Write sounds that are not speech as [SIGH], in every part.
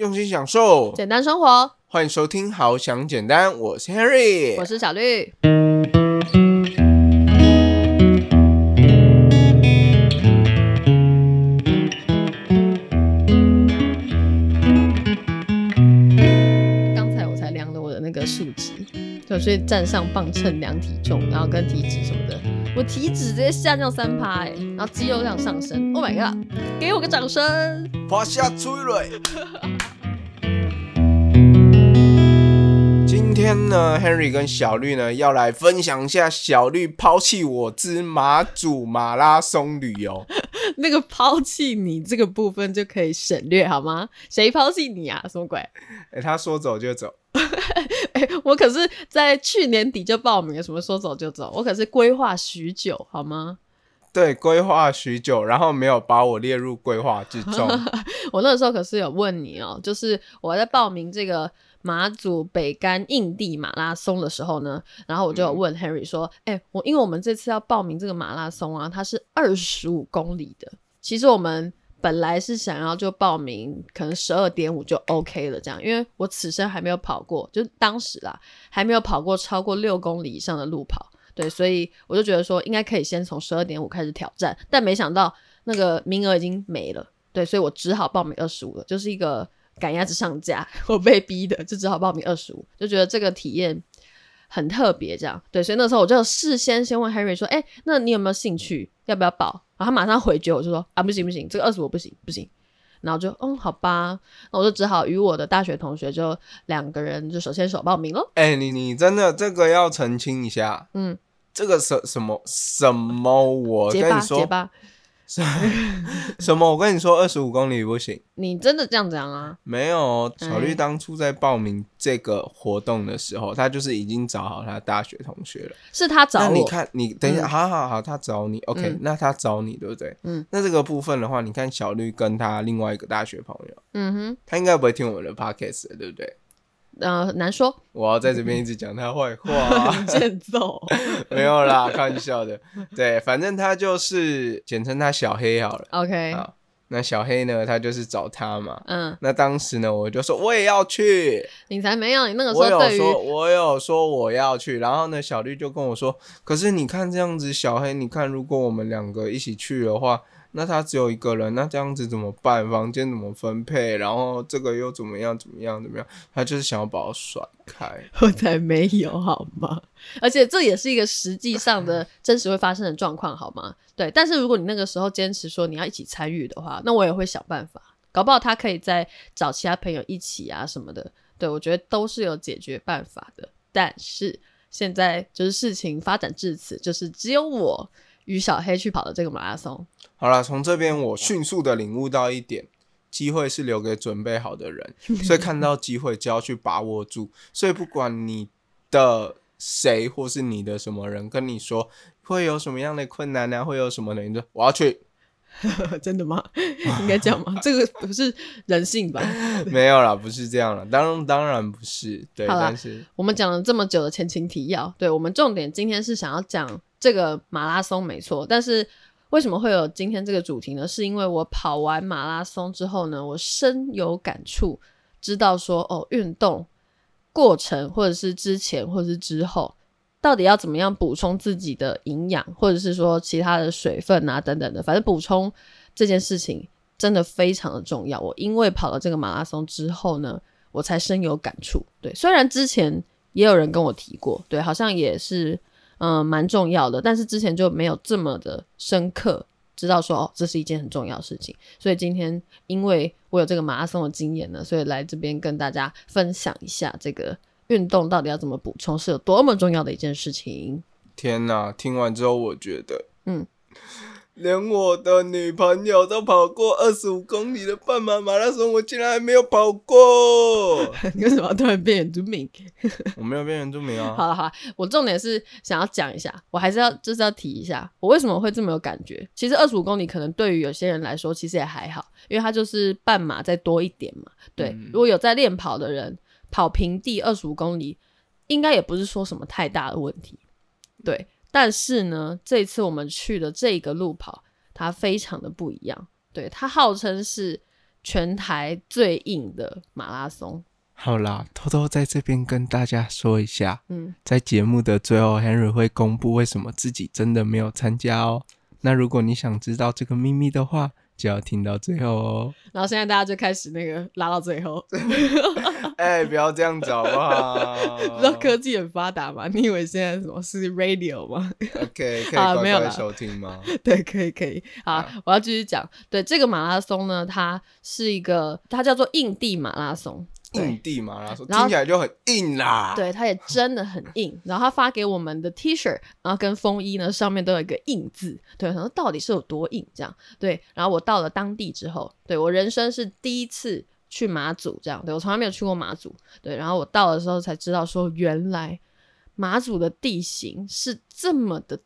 用心享受，简单生活。欢迎收听《好想简单》，我是 Henry，我是小绿。刚才我才量了我的那个数值，就去站上磅秤量体重，然后跟体脂什么的，我体脂直接下降三趴哎，然后肌肉量上升。Oh my god！给我个掌声！趴下催泪。今天呢，Henry 跟小绿呢要来分享一下小绿抛弃我之马祖马拉松旅游。[LAUGHS] 那个抛弃你这个部分就可以省略好吗？谁抛弃你啊？什么鬼？[LAUGHS] 哎，他说走就走。[LAUGHS] 哎，我可是在去年底就报名了，什么说走就走，我可是规划许久好吗？对，规划许久，然后没有把我列入规划之中。[LAUGHS] 我那时候可是有问你哦，就是我在报名这个。马祖北干印地马拉松的时候呢，然后我就有问 Henry 说：“哎，我因为我们这次要报名这个马拉松啊，它是二十五公里的。其实我们本来是想要就报名，可能十二点五就 OK 了，这样，因为我此生还没有跑过，就当时啦，还没有跑过超过六公里以上的路跑，对，所以我就觉得说应该可以先从十二点五开始挑战，但没想到那个名额已经没了，对，所以我只好报名二十五了，就是一个。”赶鸭子上架，我被逼的，就只好报名二十五，就觉得这个体验很特别，这样对，所以那时候我就事先先问 Harry 说：“哎，那你有没有兴趣？要不要报？”然后他马上回绝我，就说：“啊，不行不行，这个二十五不行不行。”然后就嗯，好吧，那我就只好与我的大学同学就两个人就手牵手报名了。哎，你你真的这个要澄清一下，嗯，这个什什么什么？我跟你说。[LAUGHS] 什么？我跟你说，二十五公里不行。你真的这样讲啊？没有，小绿当初在报名这个活动的时候，他就是已经找好他大学同学了。是他找我。那你看，你等一下，好好好，他找你，OK？那他找你，对不对？嗯。那这个部分的话，你看小绿跟他另外一个大学朋友，嗯哼，他应该不会听我们的 podcast，对不对？呃，难说。我要在这边一直讲他坏话，欠揍。[LAUGHS] 没有啦，开玩笑的。对，反正他就是简称他小黑好了。OK。好，那小黑呢，他就是找他嘛。嗯。那当时呢，我就说我也要去。你才没有，你那个时候我有说，我有说我要去。然后呢，小绿就跟我说，可是你看这样子，小黑，你看如果我们两个一起去的话。那他只有一个人，那这样子怎么办？房间怎么分配？然后这个又怎么样？怎么样？怎么样？他就是想要把我甩开，[LAUGHS] 我才没有好吗？而且这也是一个实际上的真实会发生的状况好吗？对。但是如果你那个时候坚持说你要一起参与的话，那我也会想办法，搞不好他可以再找其他朋友一起啊什么的。对我觉得都是有解决办法的。但是现在就是事情发展至此，就是只有我与小黑去跑的这个马拉松。好了，从这边我迅速的领悟到一点，机会是留给准备好的人，所以看到机会就要去把握住。所以不管你的谁或是你的什么人跟你说会有什么样的困难呢，会有什么的，你说我要去，[LAUGHS] 真的吗？应该这样吗？[LAUGHS] 这个不是人性吧？没有啦，不是这样了，当当然不是。对，但是我们讲了这么久的前情提要，对我们重点今天是想要讲这个马拉松，没错，但是。为什么会有今天这个主题呢？是因为我跑完马拉松之后呢，我深有感触，知道说哦，运动过程或者是之前或者是之后，到底要怎么样补充自己的营养，或者是说其他的水分啊等等的，反正补充这件事情真的非常的重要。我因为跑了这个马拉松之后呢，我才深有感触。对，虽然之前也有人跟我提过，对，好像也是。嗯，蛮重要的，但是之前就没有这么的深刻知道说哦，这是一件很重要的事情。所以今天因为我有这个马拉松的经验呢，所以来这边跟大家分享一下这个运动到底要怎么补充，是有多么重要的一件事情。天哪，听完之后我觉得，嗯。连我的女朋友都跑过二十五公里的半马马拉松，我竟然还没有跑过。[LAUGHS] 你为什么突然变原住民？[LAUGHS] 我没有变原住民啊。好了好了，我重点是想要讲一下，我还是要就是要提一下，我为什么会这么有感觉。其实二十五公里可能对于有些人来说，其实也还好，因为它就是半马再多一点嘛。对，如果有在练跑的人，跑平地二十五公里，应该也不是说什么太大的问题。对。但是呢，这次我们去的这个路跑，它非常的不一样。对，它号称是全台最硬的马拉松。好啦，偷偷在这边跟大家说一下，嗯，在节目的最后，Henry 会公布为什么自己真的没有参加哦。那如果你想知道这个秘密的话，就要听到最后哦。然后现在大家就开始那个拉到最后，[LAUGHS] 哎、不要这样子好不好？[LAUGHS] 不知道科技很发达吗？你以为现在什么是 radio 吗？OK [LAUGHS] 可以啊没有啦乖乖收听吗？对，可以可以。好好，我要继续讲。对，这个马拉松呢，它是一个，它叫做印地马拉松。对硬地马拉松然后听起来就很硬啦。对，它也真的很硬。然后他发给我们的 T 恤，然后跟风衣呢上面都有一个“硬”字。对，然后到底是有多硬？这样对。然后我到了当地之后，对我人生是第一次去马祖，这样对我从来没有去过马祖。对，然后我到的时候才知道说，原来马祖的地形是这么的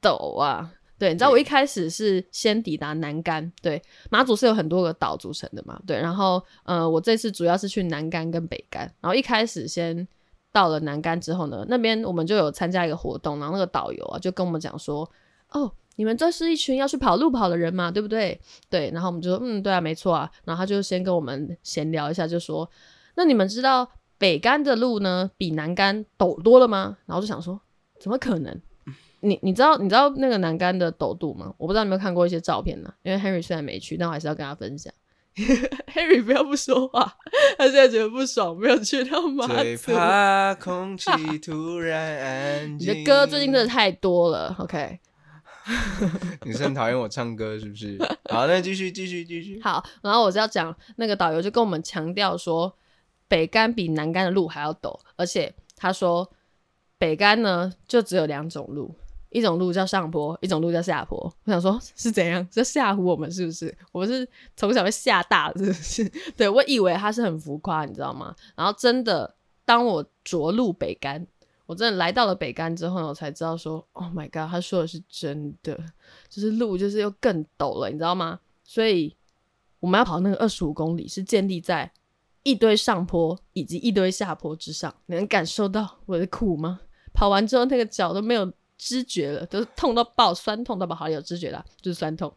陡啊。对，你知道我一开始是先抵达南竿，对，马祖是有很多个岛组成的嘛，对，然后呃，我这次主要是去南竿跟北竿，然后一开始先到了南竿之后呢，那边我们就有参加一个活动，然后那个导游啊就跟我们讲说，哦，你们这是一群要去跑路跑的人嘛，对不对？对，然后我们就说，嗯，对啊，没错啊，然后他就先跟我们闲聊一下，就说，那你们知道北竿的路呢比南竿陡多了吗？然后就想说，怎么可能？你你知道你知道那个南竿的陡度吗？我不知道你有没有看过一些照片呢？因为 Henry 虽然没去，但我还是要跟他分享。[LAUGHS] Henry 不要不说话，他现在觉得不爽，没有去到马最。怕空气突然安 [LAUGHS] 静你。的歌最近真的太多了，OK？[LAUGHS] 你是很讨厌我唱歌是不是？好，那继续继续继续。好，然后我是要讲那个导游就跟我们强调说，北干比南干的路还要陡，而且他说北干呢就只有两种路，一种路叫上坡，一种路叫下坡。我想说是怎样？是吓唬我们是不是？我们是从小被吓大的，是不是？[LAUGHS] 对我以为他是很浮夸，你知道吗？然后真的，当我着陆北干。我真的来到了北干之后呢，我才知道说，Oh my god，他说的是真的，就是路就是又更陡了，你知道吗？所以我们要跑那个二十五公里，是建立在一堆上坡以及一堆下坡之上。你能感受到我的苦吗？跑完之后，那个脚都没有知觉了，都痛到爆，酸痛到爆，好有知觉了，就是酸痛。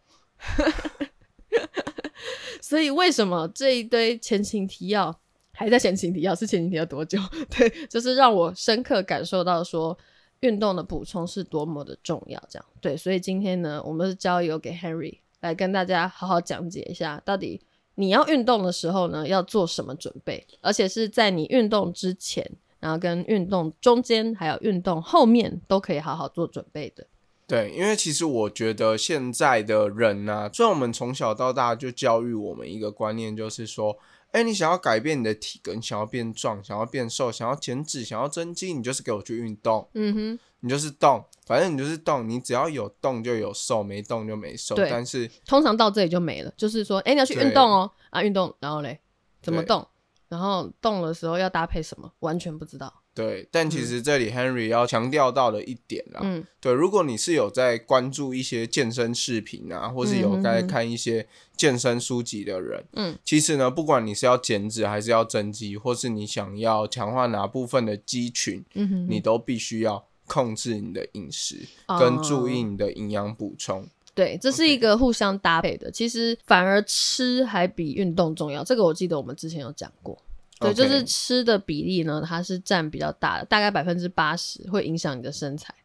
[LAUGHS] 所以为什么这一堆前情提要还在前情提要？是前情提要多久？[LAUGHS] 对，就是让我深刻感受到说。运动的补充是多么的重要，这样对，所以今天呢，我们是交由给 Henry 来跟大家好好讲解一下，到底你要运动的时候呢，要做什么准备，而且是在你运动之前，然后跟运动中间，还有运动后面都可以好好做准备的。对，因为其实我觉得现在的人呢、虽然我们从小到大就教育我们一个观念，就是说，哎，你想要改变你的体格，你想要变壮，想要变瘦，想要减脂，想要增肌，你就是给我去运动，嗯哼，你就是动，反正你就是动，你只要有动就有瘦，没动就没瘦。对但是通常到这里就没了，就是说，哎，你要去运动哦，啊，运动，然后嘞，怎么对动？然后动的时候要搭配什么，完全不知道。对，但其实这里 Henry 要强调到的一点啦，嗯。对，如果你是有在关注一些健身视频啊，或是有在看一些健身书籍的人，嗯，其实呢，不管你是要减脂还是要增肌，或是你想要强化哪部分的肌群，嗯哼，你都必须要控制你的饮食，哦跟注意你的营养补充。对，这是一个互相搭配的。其实反而吃还比运动重要，这个我记得我们之前有讲过。对就是吃的比例呢，它是占比较大的，大概百分之八十会影响你的身材。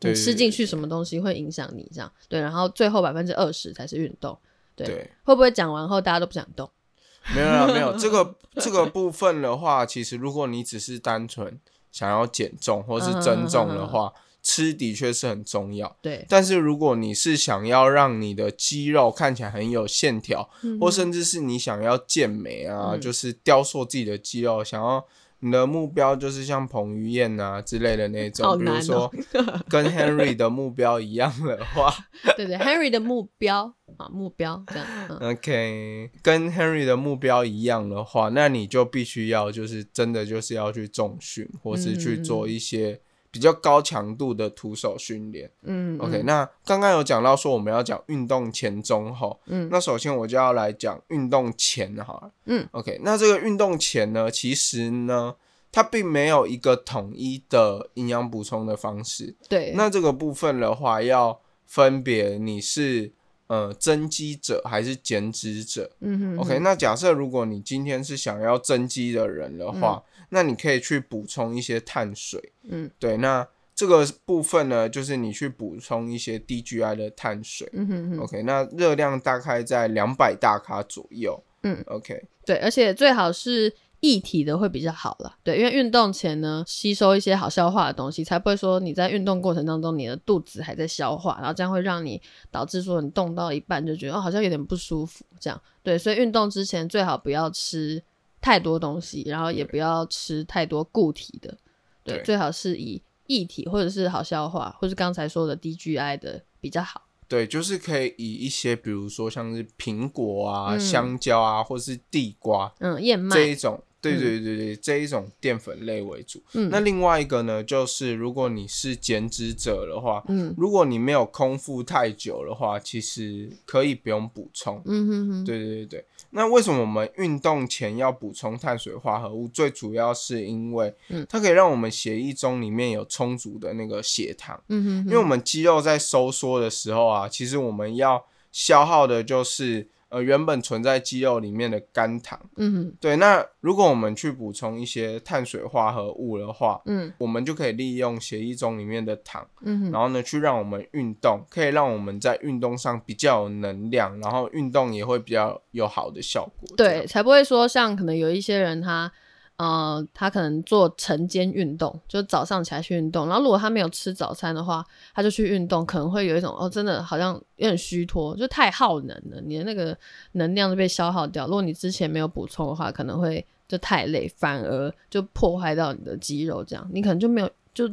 对你吃进去什么东西会影响你这样，对，然后最后百分之二十才是运动。对，对，会不会讲完后大家都不想动？[LAUGHS] 没有啦，没有这个这个部分的话，其实如果你只是单纯想要减重或是增重的话，吃的确是很重要。对，但是如果你是想要让你的肌肉看起来很有线条，嗯或甚至是你想要健美啊，嗯就是雕塑自己的肌肉，想要你的目标就是像彭于晏啊之类的那种，比如说哦 [LAUGHS] 跟 Henry 的目标一样的话对对，Henry 的目标啊，目标这样，嗯，，[LAUGHS] OK，跟 Henry 的目标一样的话，那你就必须要就是真的就是要去重训，或是去做一些比较高强度的徒手训练。嗯 OK，嗯那刚刚有讲到说我们要讲运动前、中、后，嗯那首先我就要来讲运动前好了。嗯，OK，那这个运动前呢，其实呢，它并没有一个统一的营养补充的方式。对，那这个部分的话，要分别你是呃增肌者还是减脂者。嗯哼 OK，那假设如果你今天是想要增肌的人的话，那你可以去补充一些碳水。嗯，对，那这个部分呢，就是你去补充一些低 GI 的碳水。嗯哼哼，OK，那热量大概在两百大卡左右。嗯，OK，对，而且最好是液体的会比较好了。对，因为运动前呢，吸收一些好消化的东西，才不会说你在运动过程当中，你的肚子还在消化，然后这样会让你导致说你动到一半就觉得哦好像有点不舒服，这样。对，所以运动之前最好不要吃太多东西，然后也不要吃太多固体的，对，对。最好是以液体或者是好消化，或是刚才说的 DGI 的比较好。对，就是可以以一些，比如说像是苹果啊、嗯。香蕉啊，或是地瓜嗯，燕麦。这一种，对嗯。对对对，这一种淀粉类为主。嗯。那另外一个呢，就是如果你是减脂者的话，嗯。如果你没有空腹太久的话，其实可以不用补充。嗯哼哼，对对对对，那为什么我们运动前要补充碳水化合物？最主要是因为嗯它可以让我们血液中里面有充足的那个血糖，嗯哼哼，因为我们肌肉在收缩的时候啊，其实我们要消耗的就是呃原本存在肌肉里面的肝糖。嗯对，那如果我们去补充一些碳水化合物的话，嗯我们就可以利用血液中里面的糖，嗯。然后呢，去让我们运动，可以让我们在运动上比较有能量，然后运动也会比较有好的效果。对，才不会说像可能有一些人他，呃，他可能做晨间运动，就早上起来去运动，然后如果他没有吃早餐的话，他就去运动，可能会有一种哦，真的好像有点虚脱，就太耗能了，你的那个能量就被消耗掉。如果你之前没有补充的话，可能会就太累，反而就破坏到你的肌肉，这样你可能就没有就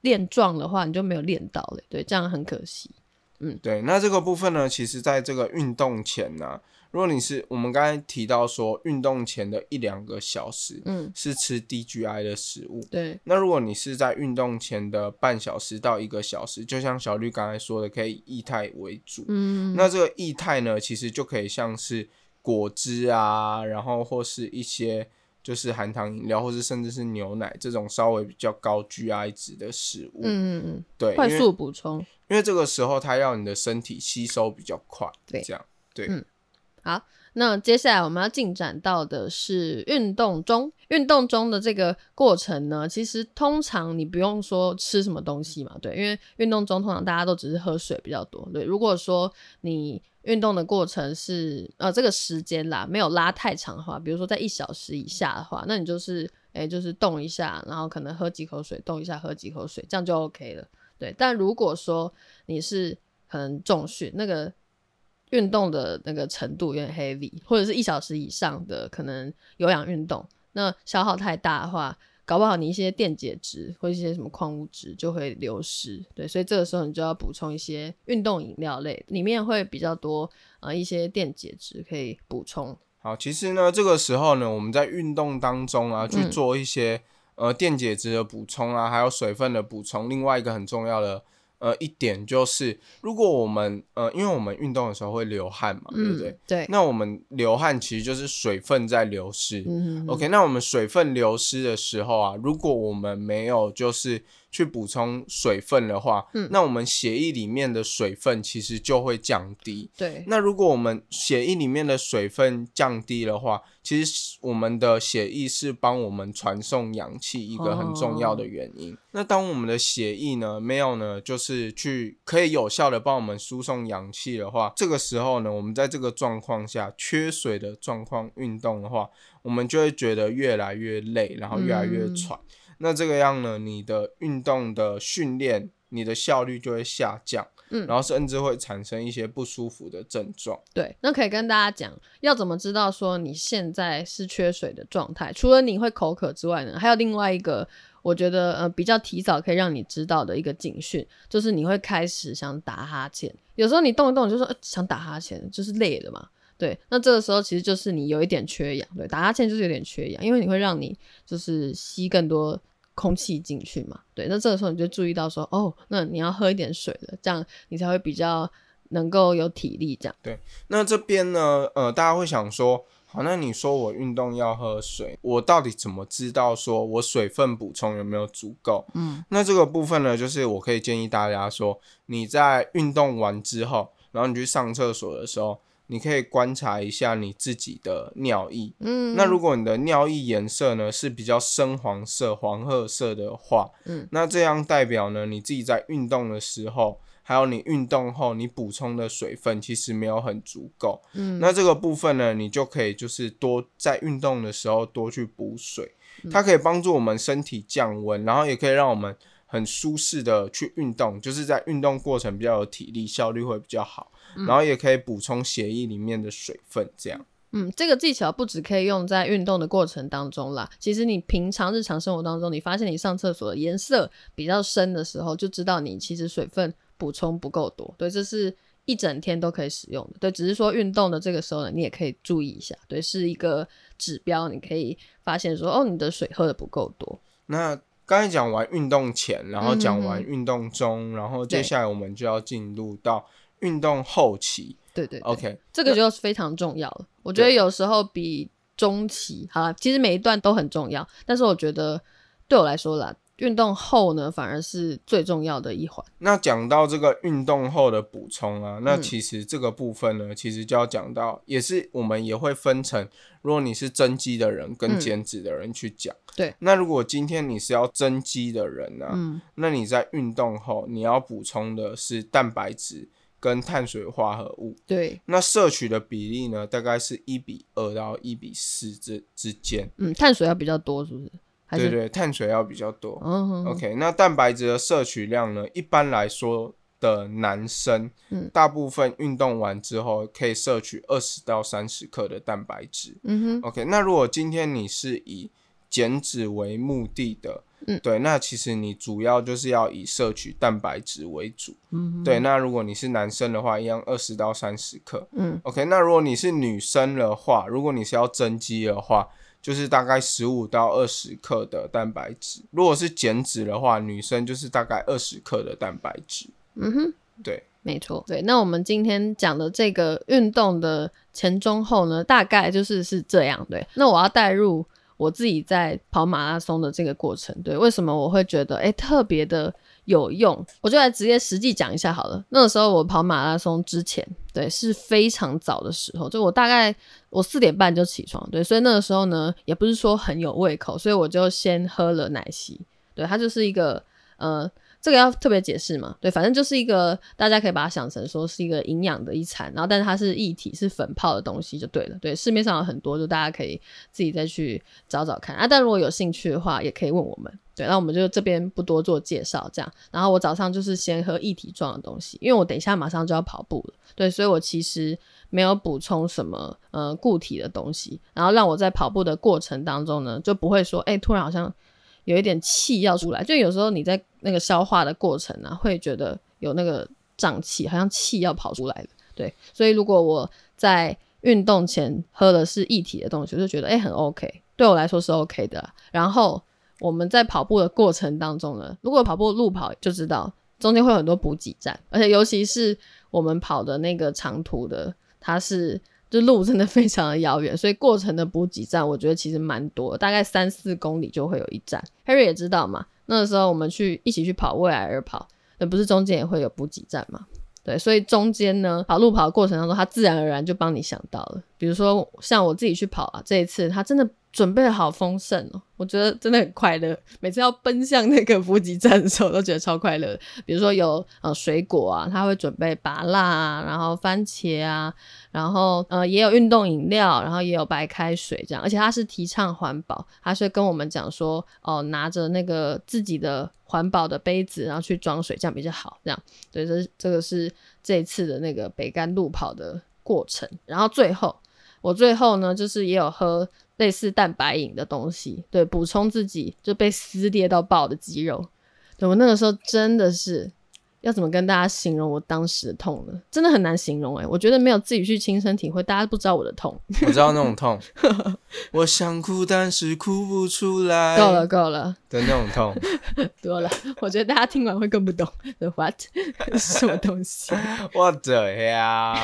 练壮的话，你就没有练到了，对，这样很可惜。嗯对。那这个部分呢，其实在这个运动前呢、如果你是我们刚才提到说，运动前的一两个小时嗯，是吃低 GI 的食物，对，那如果你是在运动前的半小时到一个小时，就像小绿刚才说的，可以以液态为主。嗯，那这个液态呢，其实就可以像是果汁啊，然后或是一些就是含糖饮料，或是甚至是牛奶这种稍微比较高 GI 值的食物。嗯嗯嗯，对，快速补充。因为这个时候它要你的身体吸收比较快，对这样对。嗯好，那接下来我们要进展到的是运动中。运动中的这个过程呢，其实通常你不用说吃什么东西嘛，对，因为运动中通常大家都只是喝水比较多。对，如果说你运动的过程是呃这个时间啦，没有拉太长的话，比如说在一小时以下的话，那你就是诶、就是动一下，然后可能喝几口水，动一下喝几口水，这样就 OK 了。对，但如果说你是可能重训那个运动的那个程度有点 heavy，或者是一小时以上的可能有氧运动，那消耗太大的话，搞不好你一些电解质或一些什么矿物质就会流失。对，所以这个时候你就要补充一些运动饮料类，里面会比较多呃一些电解质可以补充。好，其实呢，这个时候呢，我们在运动当中啊，去做一些、呃电解质的补充啊，还有水分的补充。另外一个很重要的呃一点就是，如果我们呃，因为我们运动的时候会流汗嘛，对不对？嗯，对，那我们流汗其实就是水分在流失。嗯哼哼 OK，那我们水分流失的时候啊，如果我们没有就是去补充水分的话，嗯那我们血液里面的水分其实就会降低。对，那如果我们血液里面的水分降低的话，其实我们的血液是帮我们传送氧气一个很重要的原因。那当我们的血液呢没有呢，就是去可以有效的帮我们输送氧气的话，这个时候呢，我们在这个状况下缺水的状况运动的话，我们就会觉得越来越累，然后越来越嗯喘。那这个样呢，你的运动的训练，你的效率就会下降。嗯然后甚至会产生一些不舒服的症状。对，那可以跟大家讲，要怎么知道说你现在是缺水的状态？除了你会口渴之外呢，还有另外一个，我觉得呃比较提早可以让你知道的一个警讯，就是你会开始想打哈欠。有时候你动一动，就说、呃、想打哈欠，就是累了嘛。对，那这个时候其实就是你有一点缺氧，对，打哈欠就是有点缺氧，因为你会让你就是吸更多空气进去嘛，对，那这个时候你就注意到说，哦，那你要喝一点水了，这样你才会比较能够有体力，这样。对那这边呢，呃，大家会想说，好，那你说我运动要喝水，我到底怎么知道说我水分补充有没有足够？嗯，那这个部分呢，就是我可以建议大家说，你在运动完之后。然后你去上厕所的时候，你可以观察一下你自己的尿液。嗯，那如果你的尿液颜色呢是比较深黄色、黄褐色的话，嗯，那这样代表呢你自己在运动的时候，还有你运动后你补充的水分其实没有很足够。嗯，那这个部分呢，你就可以就是多在运动的时候多去补水，嗯它可以帮助我们身体降温，然后也可以让我们很舒适的去运动，就是在运动过程比较有体力，效率会比较好，然后也可以补充血液里面的水分，这样。嗯，这个技巧不只可以用在运动的过程当中啦，其实你平常日常生活当中，你发现你上厕所的颜色比较深的时候，就知道你其实水分补充不够多。对，这是一整天都可以使用的。对，只是说运动的这个时候呢，你也可以注意一下，对，是一个指标，你可以发现说，哦，你的水喝的不够多。那刚才讲完运动前，然后讲完运动中，然后接下来我们就要进入到运动后期。对对对 OK，这个就是非常重要了。我觉得有时候比中期好了，其实每一段都很重要，但是我觉得对我来说啦，运动后呢反而是最重要的一环。那讲到这个运动后的补充啊，那嗯其实这个部分呢，其实就要讲到，也是我们也会分成，如果你是增肌的人跟嗯减脂的人去讲。对。那如果今天你是要增肌的人呢、嗯那你在运动后你要补充的是蛋白质跟碳水化合物。对，那摄取的比例呢，大概是一比二到一比四之之间。嗯，碳水要比较多，是不是？对对，碳水要比较多。嗯哼 OK，那蛋白质的摄取量呢？一般来说的男生，嗯大部分运动完之后可以摄取二十到三十克的蛋白质。嗯哼，OK，那如果今天你是以减脂为目的的，嗯对，那其实你主要就是要以摄取蛋白质为主。嗯哼，对，那如果你是男生的话，一样二十到三十克。嗯 OK，那如果你是女生的话，如果你是要增肌的话，就是大概十五到二十克的蛋白质。如果是减脂的话，女生就是大概二十克的蛋白质。嗯哼，对，没错。对，那我们今天讲的这个运动的前中后呢，大概就是是这样。对，那我要带入我自己在跑马拉松的这个过程。对，为什么我会觉得诶特别的有用？我就来直接实际讲一下好了。那个时候我跑马拉松之前，对，是非常早的时候，就我大概我四点半就起床，对，所以那个时候呢，也不是说很有胃口，所以我就先喝了奶昔。对，它就是一个呃。这个要特别解释嘛？对，反正就是一个大家可以把它想成说是一个营养的一餐，然后但是它是液体，是粉泡的东西就对了。对，市面上有很多，就大家可以自己再去找找看啊。但如果有兴趣的话，也可以问我们。对，那我们就这边不多做介绍，这样。然后我早上就是先喝液体状的东西，因为我等一下马上就要跑步了。对，所以我其实没有补充什么呃固体的东西，然后让我在跑步的过程当中呢，就不会说哎、突然好像。有一点气要出来，就有时候你在那个消化的过程啊，会觉得有那个胀气，好像气要跑出来了。对，所以如果我在运动前喝的是液体的东西，我就觉得诶很 OK，对我来说是 OK 的。然后我们在跑步的过程当中呢，如果跑步路跑就知道中间会有很多补给站，而且尤其是我们跑的那个长途的，它是。就路真的非常的遥远，所以过程的补给站我觉得其实蛮多，大概三四公里就会有一站。Harry 也知道嘛，那个时候我们去一起去跑未来而跑，那不是中间也会有补给站嘛？对，所以中间呢跑路跑的过程当中，他自然而然就帮你想到了。比如说像我自己去跑啊，这一次他真的准备好丰盛哦，我觉得真的很快乐。每次要奔向那个补给站的时候，都觉得超快乐。比如说有呃水果啊，他会准备芭乐啊，然后番茄啊，然后呃也有运动饮料，然后也有白开水这样。而且他是提倡环保，他是跟我们讲说哦、拿着那个自己的环保的杯子，然后去装水，这样比较好。这样对，这这个是这一次的那个北干路跑的过程。然后最后我最后呢，就是也有喝类似蛋白饮的东西，对，补充自己就被撕裂到爆的肌肉。对我那个时候真的是要怎么跟大家形容我当时的痛呢？真的很难形容哎、我觉得没有自己去亲身体会，大家不知道我的痛。我知道那种痛，[LAUGHS] 我想哭但是哭不出来，够了，够了，的那种痛。多了。我觉得大家听完会更不懂 The what [LAUGHS] 是什么东西。[LAUGHS] 我的呀，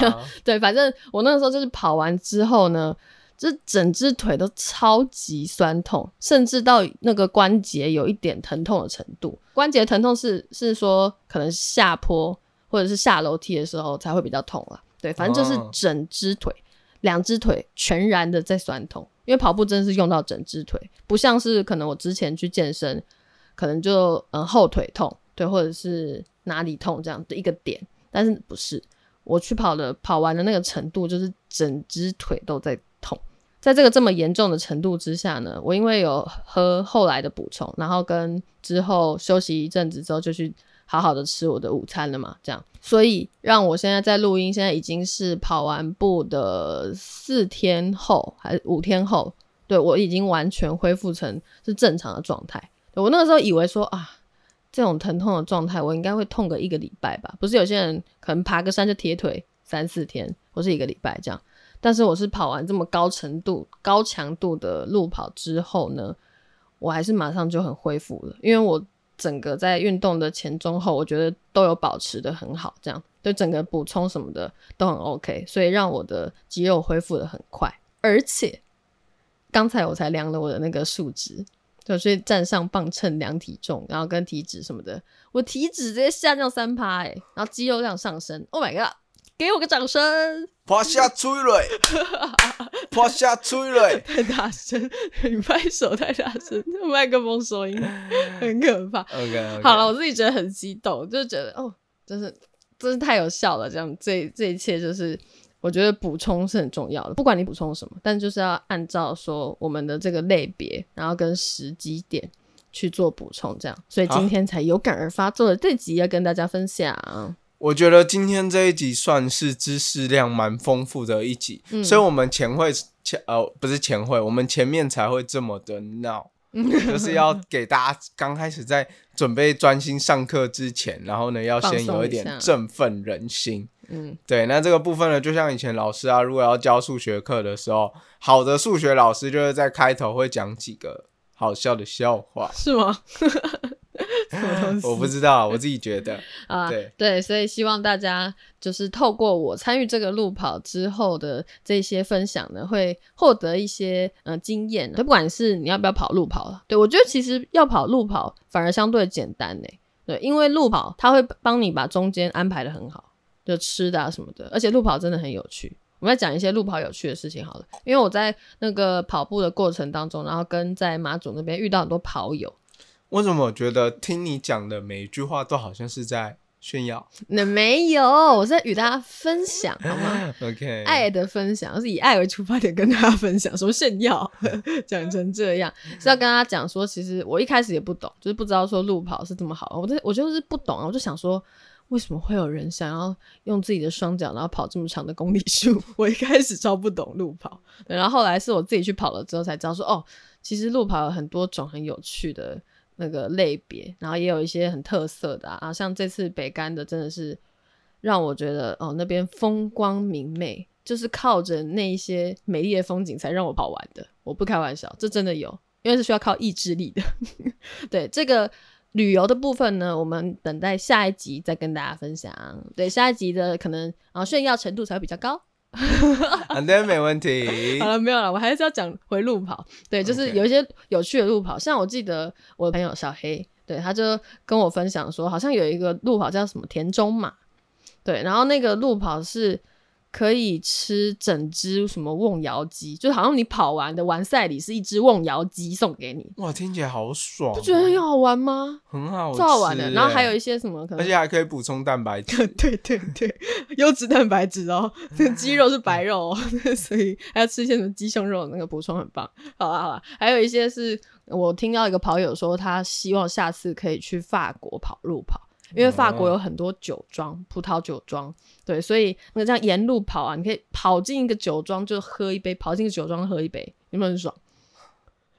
对，反正我那个时候就是跑完之后呢，就是整只腿都超级酸痛，甚至到那个关节有一点疼痛的程度。关节疼痛是是说可能下坡或者是下楼梯的时候才会比较痛了。对，反正就是哦整只腿，两只腿全然的在酸痛，因为跑步真的是用到整只腿，不像是可能我之前去健身，可能就嗯后腿痛，对，或者是哪里痛这样的一个点，但是不是我去跑的跑完的那个程度，就是整只腿都在痛。在这个这么严重的程度之下呢，我因为有喝后来的补充，然后跟之后休息一阵子之后就去好好的吃我的午餐了嘛，这样，所以让我现在在录音，现在已经是跑完步的四天后还是五天后，对我已经完全恢复成是正常的状态。我那个时候以为说啊，这种疼痛的状态我应该会痛个一个礼拜吧，不是有些人可能爬个山就铁腿三四天或是一个礼拜这样。但是我是跑完这么高程度、高强度的路跑之后呢，我还是马上就很恢复了，因为我整个在运动的前中后，我觉得都有保持的很好，这样对整个补充什么的都很 OK，所以让我的肌肉恢复的很快，而且刚才我才量了我的那个数值。就去站上磅秤量体重，然后跟体脂什么的，我体脂直接下降三趴哎，然后肌肉量上升，Oh my god！给我个掌声！趴下催泪，[LAUGHS] 趴下催泪。太大声，你拍手太大声，那麦克风收音很可怕。OK，好了，我自己觉得很激动，就觉得哦，真是真是太有效了。这样，这这一切就是我觉得补充是很重要的，不管你补充什么，但就是要按照说我们的这个类别，然后跟时机点去做补充，这样。所以今天才有感而发，做了这集要跟大家分享。我觉得今天这一集算是知识量蛮丰富的一集，嗯所以我们前会前呃不是前会，我们前面才会这么的闹，[LAUGHS] 就是要给大家刚开始在准备专心上课之前，然后呢要先有一点振奋人心。嗯，对，那这个部分呢，就像以前老师啊，如果要教数学课的时候，好的数学老师就是在开头会讲几个好笑的笑话。是吗？[LAUGHS] 什么东西？我不知道，我自己觉得，啊，对对所以希望大家就是透过我参与这个路跑之后的这些分享呢，会获得一些呃经验。不管是你要不要跑路跑了，对我觉得其实要跑路跑反而相对简单呢。对，因为路跑它会帮你把中间安排的很好，就吃的啊什么的，而且路跑真的很有趣。我们再讲一些路跑有趣的事情好了，因为我在那个跑步的过程当中，然后跟在马祖那边遇到很多跑友，我怎么觉得听你讲的每一句话都好像是在炫耀那没有，我是在与大家分享好吗？？[LAUGHS] OK，爱的分享，是以爱为出发点跟大家分享，什么炫耀，[LAUGHS] 讲成这样是要跟大家讲说，其实我一开始也不懂，就是不知道说路跑是这么好，我这我就是不懂啊，我就想说。为什么会有人想要用自己的双脚，然后跑这么长的公里数？[LAUGHS] 我一开始超不懂路跑，然后后来是我自己去跑了之后才知道说，哦，其实路跑有很多种很有趣的那个类别，然后也有一些很特色的啊，像这次北干的真的是让我觉得哦，那边风光明媚，就是靠着那一些美丽的风景才让我跑完的。我不开玩笑，这真的有，因为是需要靠意志力的。[LAUGHS] 对这个旅游的部分呢，我们等待下一集再跟大家分享。对下一集的可能啊炫耀程度才会比较高。[LAUGHS] 反正没问题好。了，没有了，我还是要讲回路跑。对，就是有一些有趣的路跑，像我记得我的朋友小黑，对，他就跟我分享说，好像有一个路跑叫什么田中马，对，然后那个路跑是可以吃整只什么瓮窑鸡，就好像你跑完的完赛里是一只瓮窑鸡送给你，哇，听起来好爽哦，不觉得很好玩吗？很好，超好玩的。然后还有一，些什么可能而且还可以补充蛋白质。对 [LAUGHS] 对对，[LAUGHS] 优质蛋白质哦，这 [LAUGHS] 鸡肉是白肉哦，所以还要吃一些什么鸡胸肉，那个补充很棒。好啦好啦，还有一些是我听到一个跑友说，他希望下次可以去法国跑路跑。因为法国有很多酒庄，葡萄酒庄，对，所以那个这样沿路跑啊，你可以跑进一个酒庄就喝一杯，跑进一个酒庄喝一杯，有没有很爽？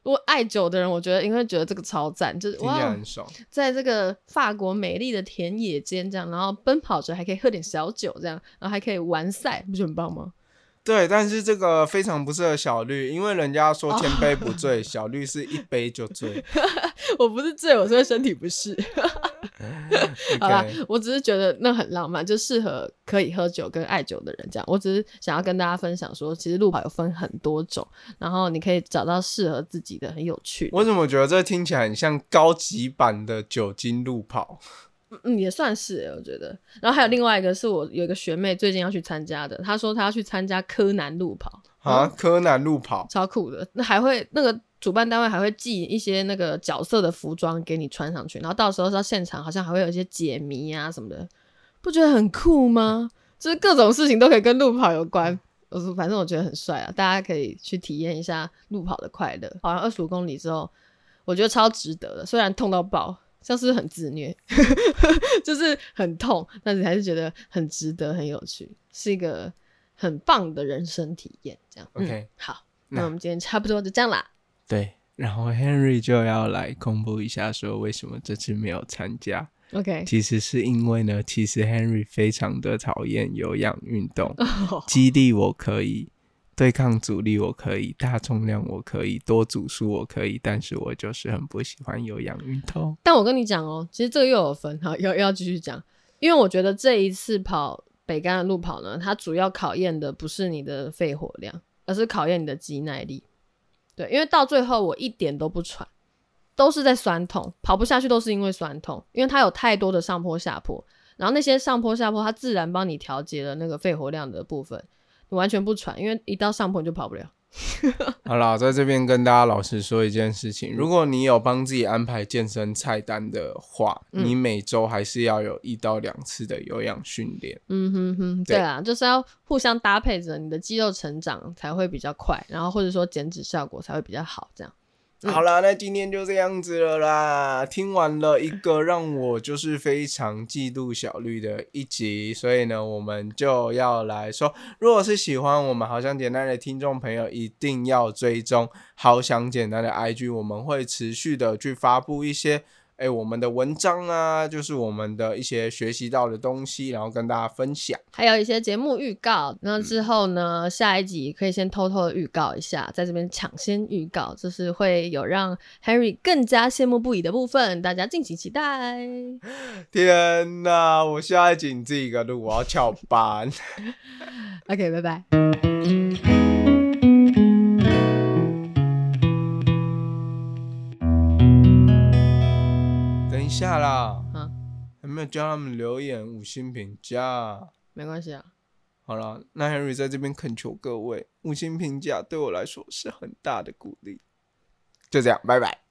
如果爱酒的人，我觉得应该觉得这个超赞，就是哇，很爽，在这个法国美丽的田野间，这样，然后奔跑着还可以喝点小酒，这样，然后还可以完赛，不是很棒吗？对，但是这个非常不适合小绿，因为人家说千杯不醉，[LAUGHS] 小绿是一杯就醉。[LAUGHS] 我不是醉，我是身体不适。[LAUGHS] 好啦我只是觉得那很浪漫，就适合可以喝酒跟爱酒的人这样。我只是想要跟大家分享说，其实路跑有分很多种，然后你可以找到适合自己的，很有趣的。我怎么觉得这听起来很像高级版的酒精路跑？嗯，也算是欸我觉得。然后还有另外一个是我有一个学妹最近要去参加的，她说她要去参加柯南路跑，啊，柯南路跑，超酷的。那还会那个主办单位还会寄一些那个角色的服装给你穿上去，然后到时候到现场好像还会有一些解谜啊什么的，不觉得很酷吗？就是各种事情都可以跟路跑有关。我说反正我觉得很帅啊，大家可以去体验一下路跑的快乐。跑完二十五公里之后，我觉得超值得的，虽然痛到爆。像是很自虐，[LAUGHS] 就是很痛，但是还是觉得很值得、很有趣，是一个很棒的人生体验。这样 OK 嗯好，那那我们今天差不多就这样啦。对，然后 Henry 就要来公布一下，说为什么这次没有参加。OK，其实是因为呢，其实 Henry 非常的讨厌有氧运动，激励我可以，对抗阻力我可以，大重量我可以，多组数我可以，但是我就是很不喜欢有氧运动。但我跟你讲哦，其实这个又有分哈，要要继续讲，因为我觉得这一次跑北干的路跑呢，它主要考验的不是你的肺活量，而是考验你的肌耐力。对，因为到最后我一点都不喘，都是在酸痛，跑不下去都是因为酸痛，因为它有太多的上坡下坡，然后那些上坡下坡它自然帮你调节了那个肺活量的部分，你完全不喘，因为一到上坡就跑不了。[LAUGHS] 好啦，在这边跟大家老实说一件事情：如果你有帮自己安排健身菜单的话，嗯你每周还是要有一到两次的有氧训练。嗯哼哼，对对啊，就是要互相搭配着，你的肌肉成长才会比较快，然后或者说减脂效果才会比较好，这样。好啦，那今天就这样子了啦。听完了一个让我就是非常嫉妒小绿的一集，所以呢，我们就要来说，如果是喜欢我们好想简单的听众朋友，一定要追踪好想简单的 IG，我们会持续的去发布一些。哎，我们的文章啊，就是我们的一些学习到的东西，然后跟大家分享。还有一些节目预告，那之后呢，下一集可以先偷偷的预告一下，在这边抢先预告，就是会有让 Henry 更加羡慕不已的部分，大家敬请期待。[LAUGHS] 天哪，我下一集你自己一个录，我要翘班。[LAUGHS] [LAUGHS] OK，拜拜。下啦，啊，还没有教他们留言五星评价。没关系啊。好了，那 Henry 在这边恳求各位，五星评价对我来说是很大的鼓励。就这样，拜拜。